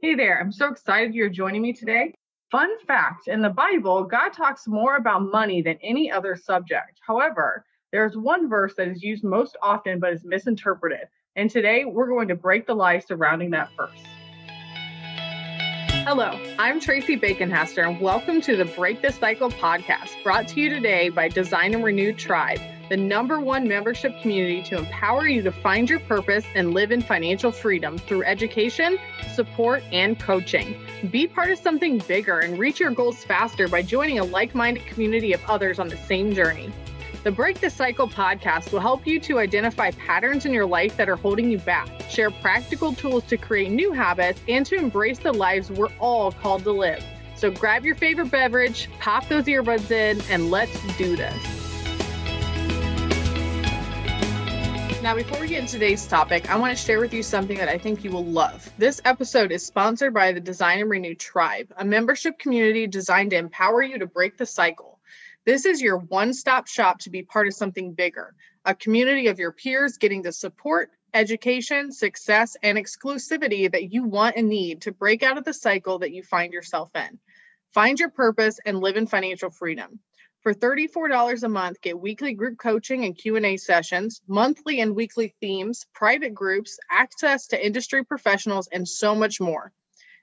Hey there, I'm so excited you're joining me today. Fun fact in the Bible, God talks more about money than any other subject. However, there's one verse that is used most often but is misinterpreted. And today we're going to break the lie surrounding that verse. Hello, I'm Traci Baconhaster, and welcome to the Break the Cycle podcast, brought to you today by Design and Renew Tribe the number one membership community to empower you to find your purpose and live in financial freedom through education, support, and coaching. Be part of something bigger and reach your goals faster by joining a like minded community of others on the same journey. The Break the Cycle podcast will help you to identify patterns in your life that are holding you back, share practical tools to create new habits, and to embrace the lives we're all called to live. So grab your favorite beverage, pop those earbuds in, and let's do this. Now, before we get into today's topic, I want to share with you something that I think you will love. This episode is sponsored by the Design and Renew Tribe, a membership community designed to empower you to break the cycle. This is your one stop shop to be part of something bigger, a community of your peers getting the support, education, success, and exclusivity that you want and need to break out of the cycle that you find yourself in. Find your purpose and live in financial freedom. For $34 a month, get weekly group coaching and Q&A sessions, monthly and weekly themes, private groups, access to industry professionals, and so much more.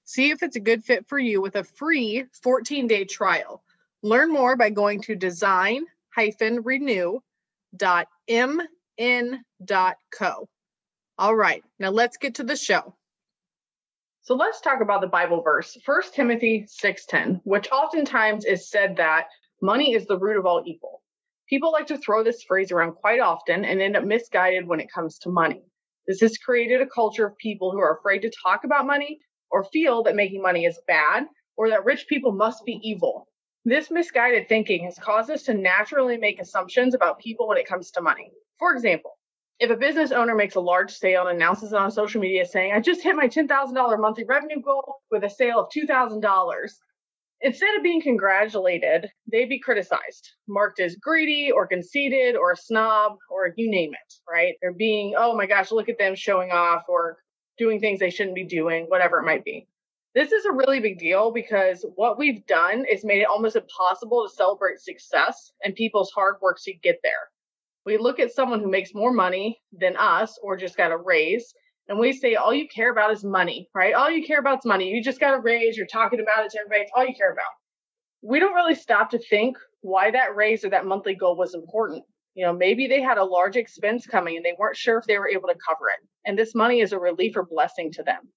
See if it's a good fit for you with a free 14-day trial. Learn more by going to design-renew.mn.co. All right, now let's get to the show. So let's talk about the Bible verse, 1 Timothy 6:10, which oftentimes is said that Money is the root of all evil. People like to throw this phrase around quite often and end up misguided when it comes to money. This has created a culture of people who are afraid to talk about money or feel that making money is bad or that rich people must be evil. This misguided thinking has caused us to naturally make assumptions about people when it comes to money. For example, if a business owner makes a large sale and announces it on social media saying, I just hit my $10,000 monthly revenue goal with a sale of $2,000, Instead of being congratulated, they'd be criticized, marked as greedy or conceited or a snob or you name it, right? They're being, oh my gosh, look at them showing off or doing things they shouldn't be doing, whatever it might be. This is a really big deal because what we've done is made it almost impossible to celebrate success and people's hard work to get there. We look at someone who makes more money than us or just got a raise and we say all you care about is money, right? All you care about is money. You just got a raise, you're talking about it to everybody, it's all you care about. We don't really stop to think why that raise or that monthly goal was important. You know, maybe they had a large expense coming and they weren't sure if they were able to cover it. And this money is a relief or blessing to them.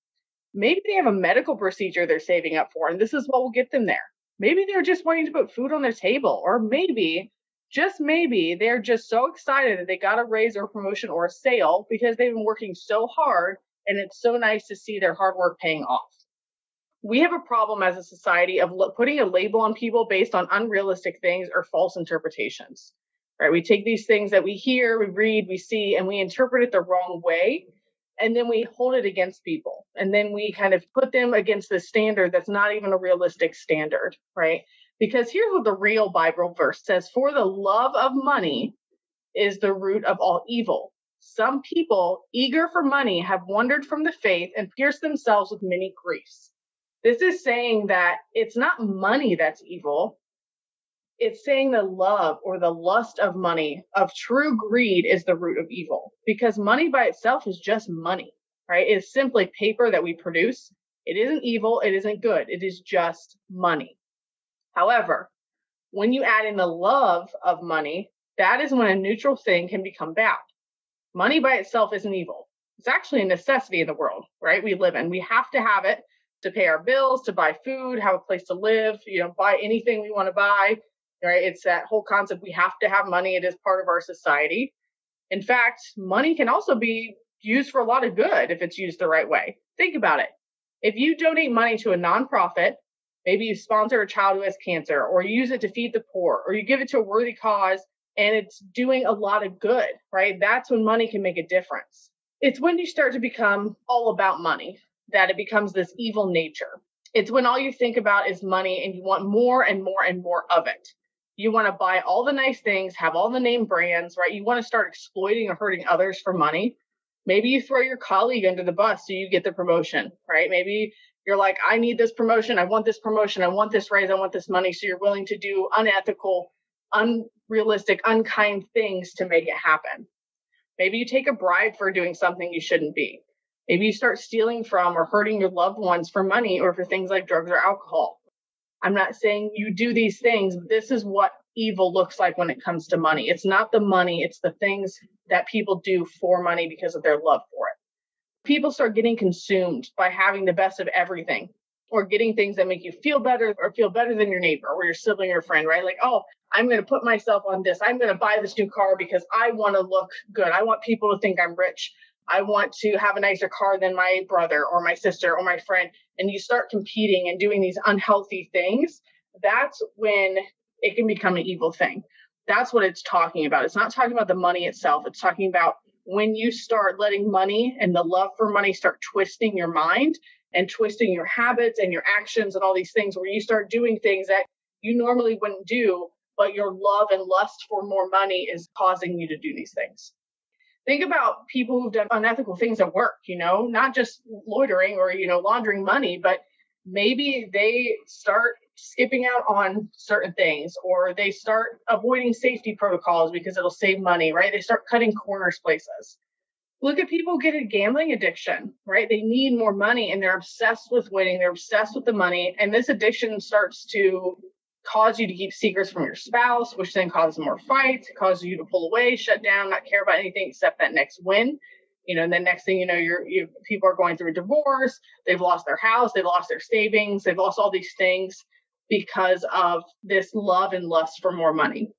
Maybe they have a medical procedure they're saving up for, and this is what will get them there. Maybe they're just wanting to put food on their table, or maybe just maybe they're just so excited that they got a raise or promotion or a sale because they've been working so hard and it's so nice to see their hard work paying off. We have a problem as a society of putting a label on people based on unrealistic things or false interpretations. Right? We take these things that we hear, we read, we see, and we interpret it the wrong way. And then we hold it against people. And then we kind of put them against the standard that's not even a realistic standard, right? Because here's what the real Bible verse says For the love of money is the root of all evil. Some people, eager for money, have wandered from the faith and pierced themselves with many griefs. This is saying that it's not money that's evil. It's saying the love or the lust of money, of true greed, is the root of evil. Because money by itself is just money, right? It's simply paper that we produce. It isn't evil. It isn't good. It is just money. However, when you add in the love of money, that is when a neutral thing can become bad. Money by itself isn't evil. It's actually a necessity in the world, right? We live in. We have to have it to pay our bills, to buy food, have a place to live, you know, buy anything we want to buy, right? It's that whole concept we have to have money. It is part of our society. In fact, money can also be used for a lot of good if it's used the right way. Think about it. If you donate money to a nonprofit Maybe you sponsor a child who has cancer, or you use it to feed the poor, or you give it to a worthy cause and it's doing a lot of good, right? That's when money can make a difference. It's when you start to become all about money that it becomes this evil nature. It's when all you think about is money and you want more and more and more of it. You want to buy all the nice things, have all the name brands, right? You want to start exploiting or hurting others for money. Maybe you throw your colleague under the bus so you get the promotion, right? Maybe you're like, I need this promotion. I want this promotion. I want this raise. I want this money. So you're willing to do unethical, unrealistic, unkind things to make it happen. Maybe you take a bribe for doing something you shouldn't be. Maybe you start stealing from or hurting your loved ones for money or for things like drugs or alcohol. I'm not saying you do these things. but This is what evil looks like when it comes to money. It's not the money, it's the things that people do for money because of their love for it. People start getting consumed by having the best of everything or getting things that make you feel better or feel better than your neighbor or your sibling or friend, right? Like, oh, I'm going to put myself on this. I'm going to buy this new car because I want to look good. I want people to think I'm rich. I want to have a nicer car than my brother or my sister or my friend. And you start competing and doing these unhealthy things. That's when it can become an evil thing. That's what it's talking about. It's not talking about the money itself. It's talking about when you start letting money and the love for money start twisting your mind and twisting your habits and your actions and all these things where you start doing things that you normally wouldn't do, but your love and lust for more money is causing you to do these things. Think about people who've done unethical things at work, you know, not just loitering or, you know, laundering money, but maybe they start skipping out on certain things or they start avoiding safety protocols because it'll save money, right? They start cutting corners places. Look at people get a gambling addiction, right? They need more money and they're obsessed with winning. They're obsessed with the money. And this addiction starts to cause you to keep secrets from your spouse, which then causes more fights, causes you to pull away, shut down, not care about anything except that next win you know, and then next thing you know, you're, you people are going through a divorce, they've lost their house, they've lost their savings, they've lost all these things because of this love and lust for more money.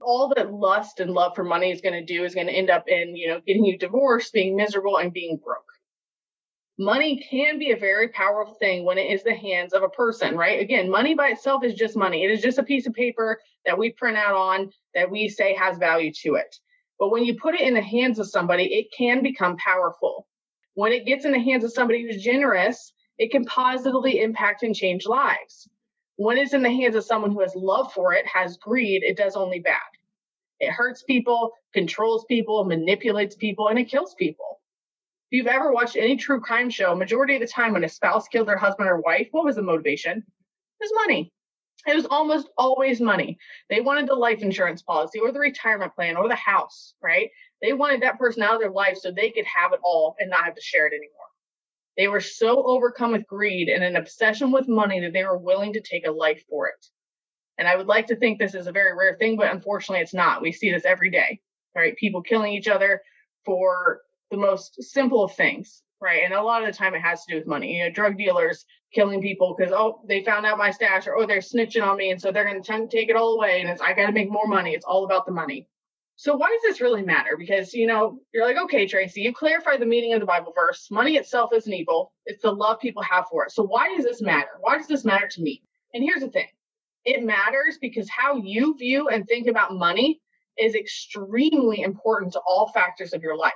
All that lust and love for money is going to do is going to end up in, you know, getting you divorced, being miserable, and being broke. Money can be a very powerful thing when it is the hands of a person, right? Again, money by itself is just money. It is just a piece of paper that we print out on that we say has value to it. But when you put it in the hands of somebody, it can become powerful. When it gets in the hands of somebody who's generous, it can positively impact and change lives. When it's in the hands of someone who has love for it, has greed, it does only bad. It hurts people, controls people, manipulates people, and it kills people. If you've ever watched any true crime show, majority of the time when a spouse killed their husband or wife, what was the motivation? It was money it was almost always money. They wanted the life insurance policy or the retirement plan or the house, right? They wanted that person out of their life so they could have it all and not have to share it anymore. They were so overcome with greed and an obsession with money that they were willing to take a life for it. And I would like to think this is a very rare thing, but unfortunately it's not. We see this every day, right? People killing each other for the most simple of things, right? And a lot of the time it has to do with money. You know, drug dealers killing people because oh they found out my stash or oh they're snitching on me and so they're going to take it all away and it's I got to make more money. It's all about the money. So why does this really matter? Because you know you're like okay Traci, you clarified the meaning of the Bible verse. Money itself isn't evil. It's the love people have for it. So why does this matter? Why does this matter to me? And here's the thing. It matters because how you view and think about money is extremely important to all factors of your life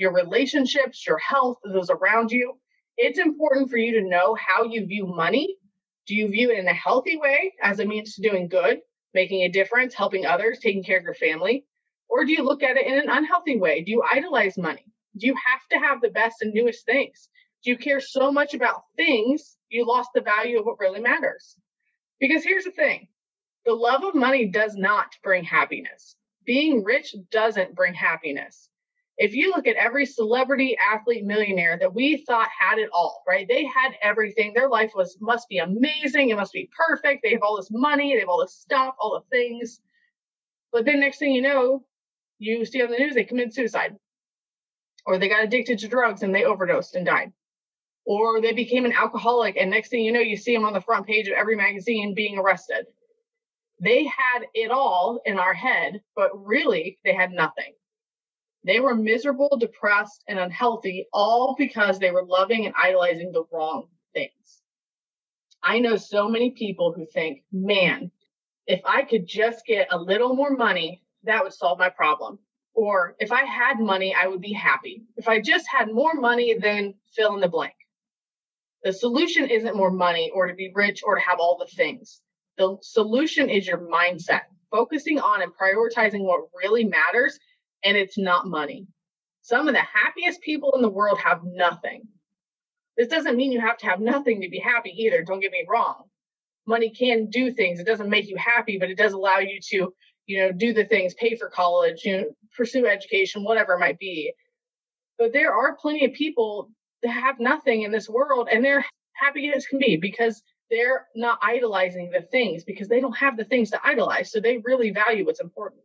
your relationships, your health, those around you. It's important for you to know how you view money. Do you view it in a healthy way as a means to doing good, making a difference, helping others, taking care of your family? Or do you look at it in an unhealthy way? Do you idolize money? Do you have to have the best and newest things? Do you care so much about things you lost the value of what really matters? Because here's the thing the love of money does not bring happiness. Being rich doesn't bring happiness if you look at every celebrity, athlete, millionaire that we thought had it all, right? They had everything. Their life was must be amazing. It must be perfect. They have all this money. They have all this stuff, all the things. But then next thing you know, you see on the news they committed suicide, or they got addicted to drugs and they overdosed and died, or they became an alcoholic and next thing you know, you see them on the front page of every magazine being arrested. They had it all in our head, but really they had nothing. They were miserable, depressed, and unhealthy, all because they were loving and idolizing the wrong things. I know so many people who think, man, if I could just get a little more money, that would solve my problem. Or if I had money, I would be happy. If I just had more money, then fill in the blank. The solution isn't more money or to be rich or to have all the things. The solution is your mindset, focusing on and prioritizing what really matters and it's not money. Some of the happiest people in the world have nothing. This doesn't mean you have to have nothing to be happy either. Don't get me wrong. Money can do things. It doesn't make you happy, but it does allow you to, you know, do the things, pay for college, you know, pursue education, whatever it might be. But there are plenty of people that have nothing in this world and they're happy as can be because they're not idolizing the things because they don't have the things to idolize. So they really value what's important.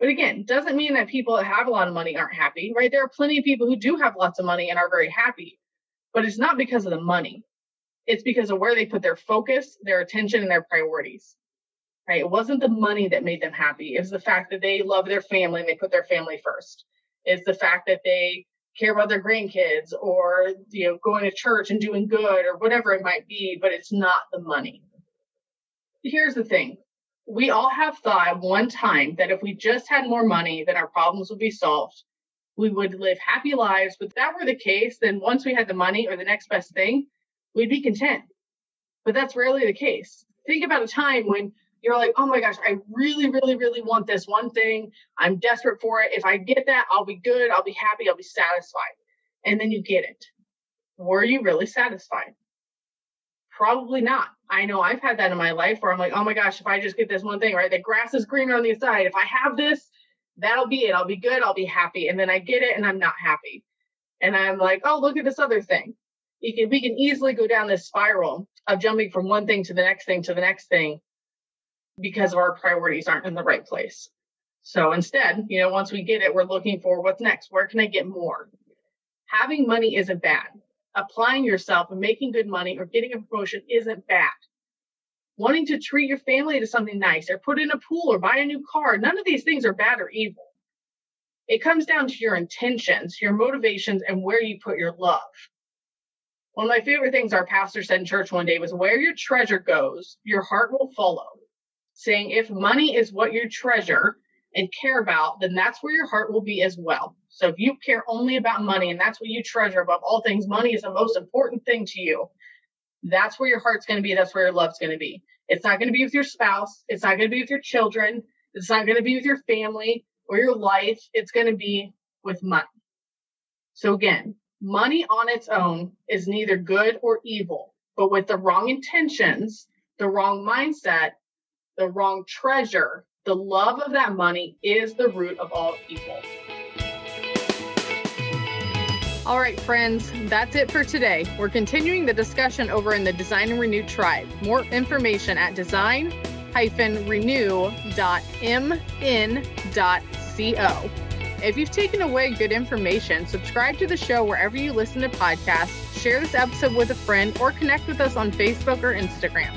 But again, doesn't mean that people that have a lot of money aren't happy, right? There are plenty of people who do have lots of money and are very happy, but it's not because of the money. It's because of where they put their focus, their attention, and their priorities, right? It wasn't the money that made them happy. It was the fact that they love their family and they put their family first. It's the fact that they care about their grandkids or, you know, going to church and doing good or whatever it might be, but it's not the money. Here's the thing we all have thought at one time that if we just had more money, then our problems would be solved. We would live happy lives. But if that were the case, then once we had the money or the next best thing, we'd be content. But that's rarely the case. Think about a time when you're like, oh my gosh, I really, really, really want this one thing. I'm desperate for it. If I get that, I'll be good. I'll be happy. I'll be satisfied. And then you get it. Were you really satisfied? Probably not. I know I've had that in my life where I'm like, oh my gosh, if I just get this one thing, right? The grass is greener on the side. If I have this, that'll be it. I'll be good. I'll be happy. And then I get it and I'm not happy. And I'm like, oh, look at this other thing. You can, we can easily go down this spiral of jumping from one thing to the next thing to the next thing because our priorities aren't in the right place. So instead, you know, once we get it, we're looking for what's next. Where can I get more? Having money isn't bad applying yourself and making good money or getting a promotion isn't bad. Wanting to treat your family to something nice or put in a pool or buy a new car, none of these things are bad or evil. It comes down to your intentions, your motivations, and where you put your love. One of my favorite things our pastor said in church one day was where your treasure goes, your heart will follow. Saying if money is what you treasure and care about, then that's where your heart will be as well. So if you care only about money and that's what you treasure above all things, money is the most important thing to you. That's where your heart's going to be. That's where your love's going to be. It's not going to be with your spouse. It's not going to be with your children. It's not going to be with your family or your life. It's going to be with money. So again, money on its own is neither good or evil, but with the wrong intentions, the wrong mindset, the wrong treasure, the love of that money is the root of all evil. All right, friends, that's it for today. We're continuing the discussion over in the Design and Renew tribe. More information at design-renew.mn.co. If you've taken away good information, subscribe to the show wherever you listen to podcasts, share this episode with a friend, or connect with us on Facebook or Instagram.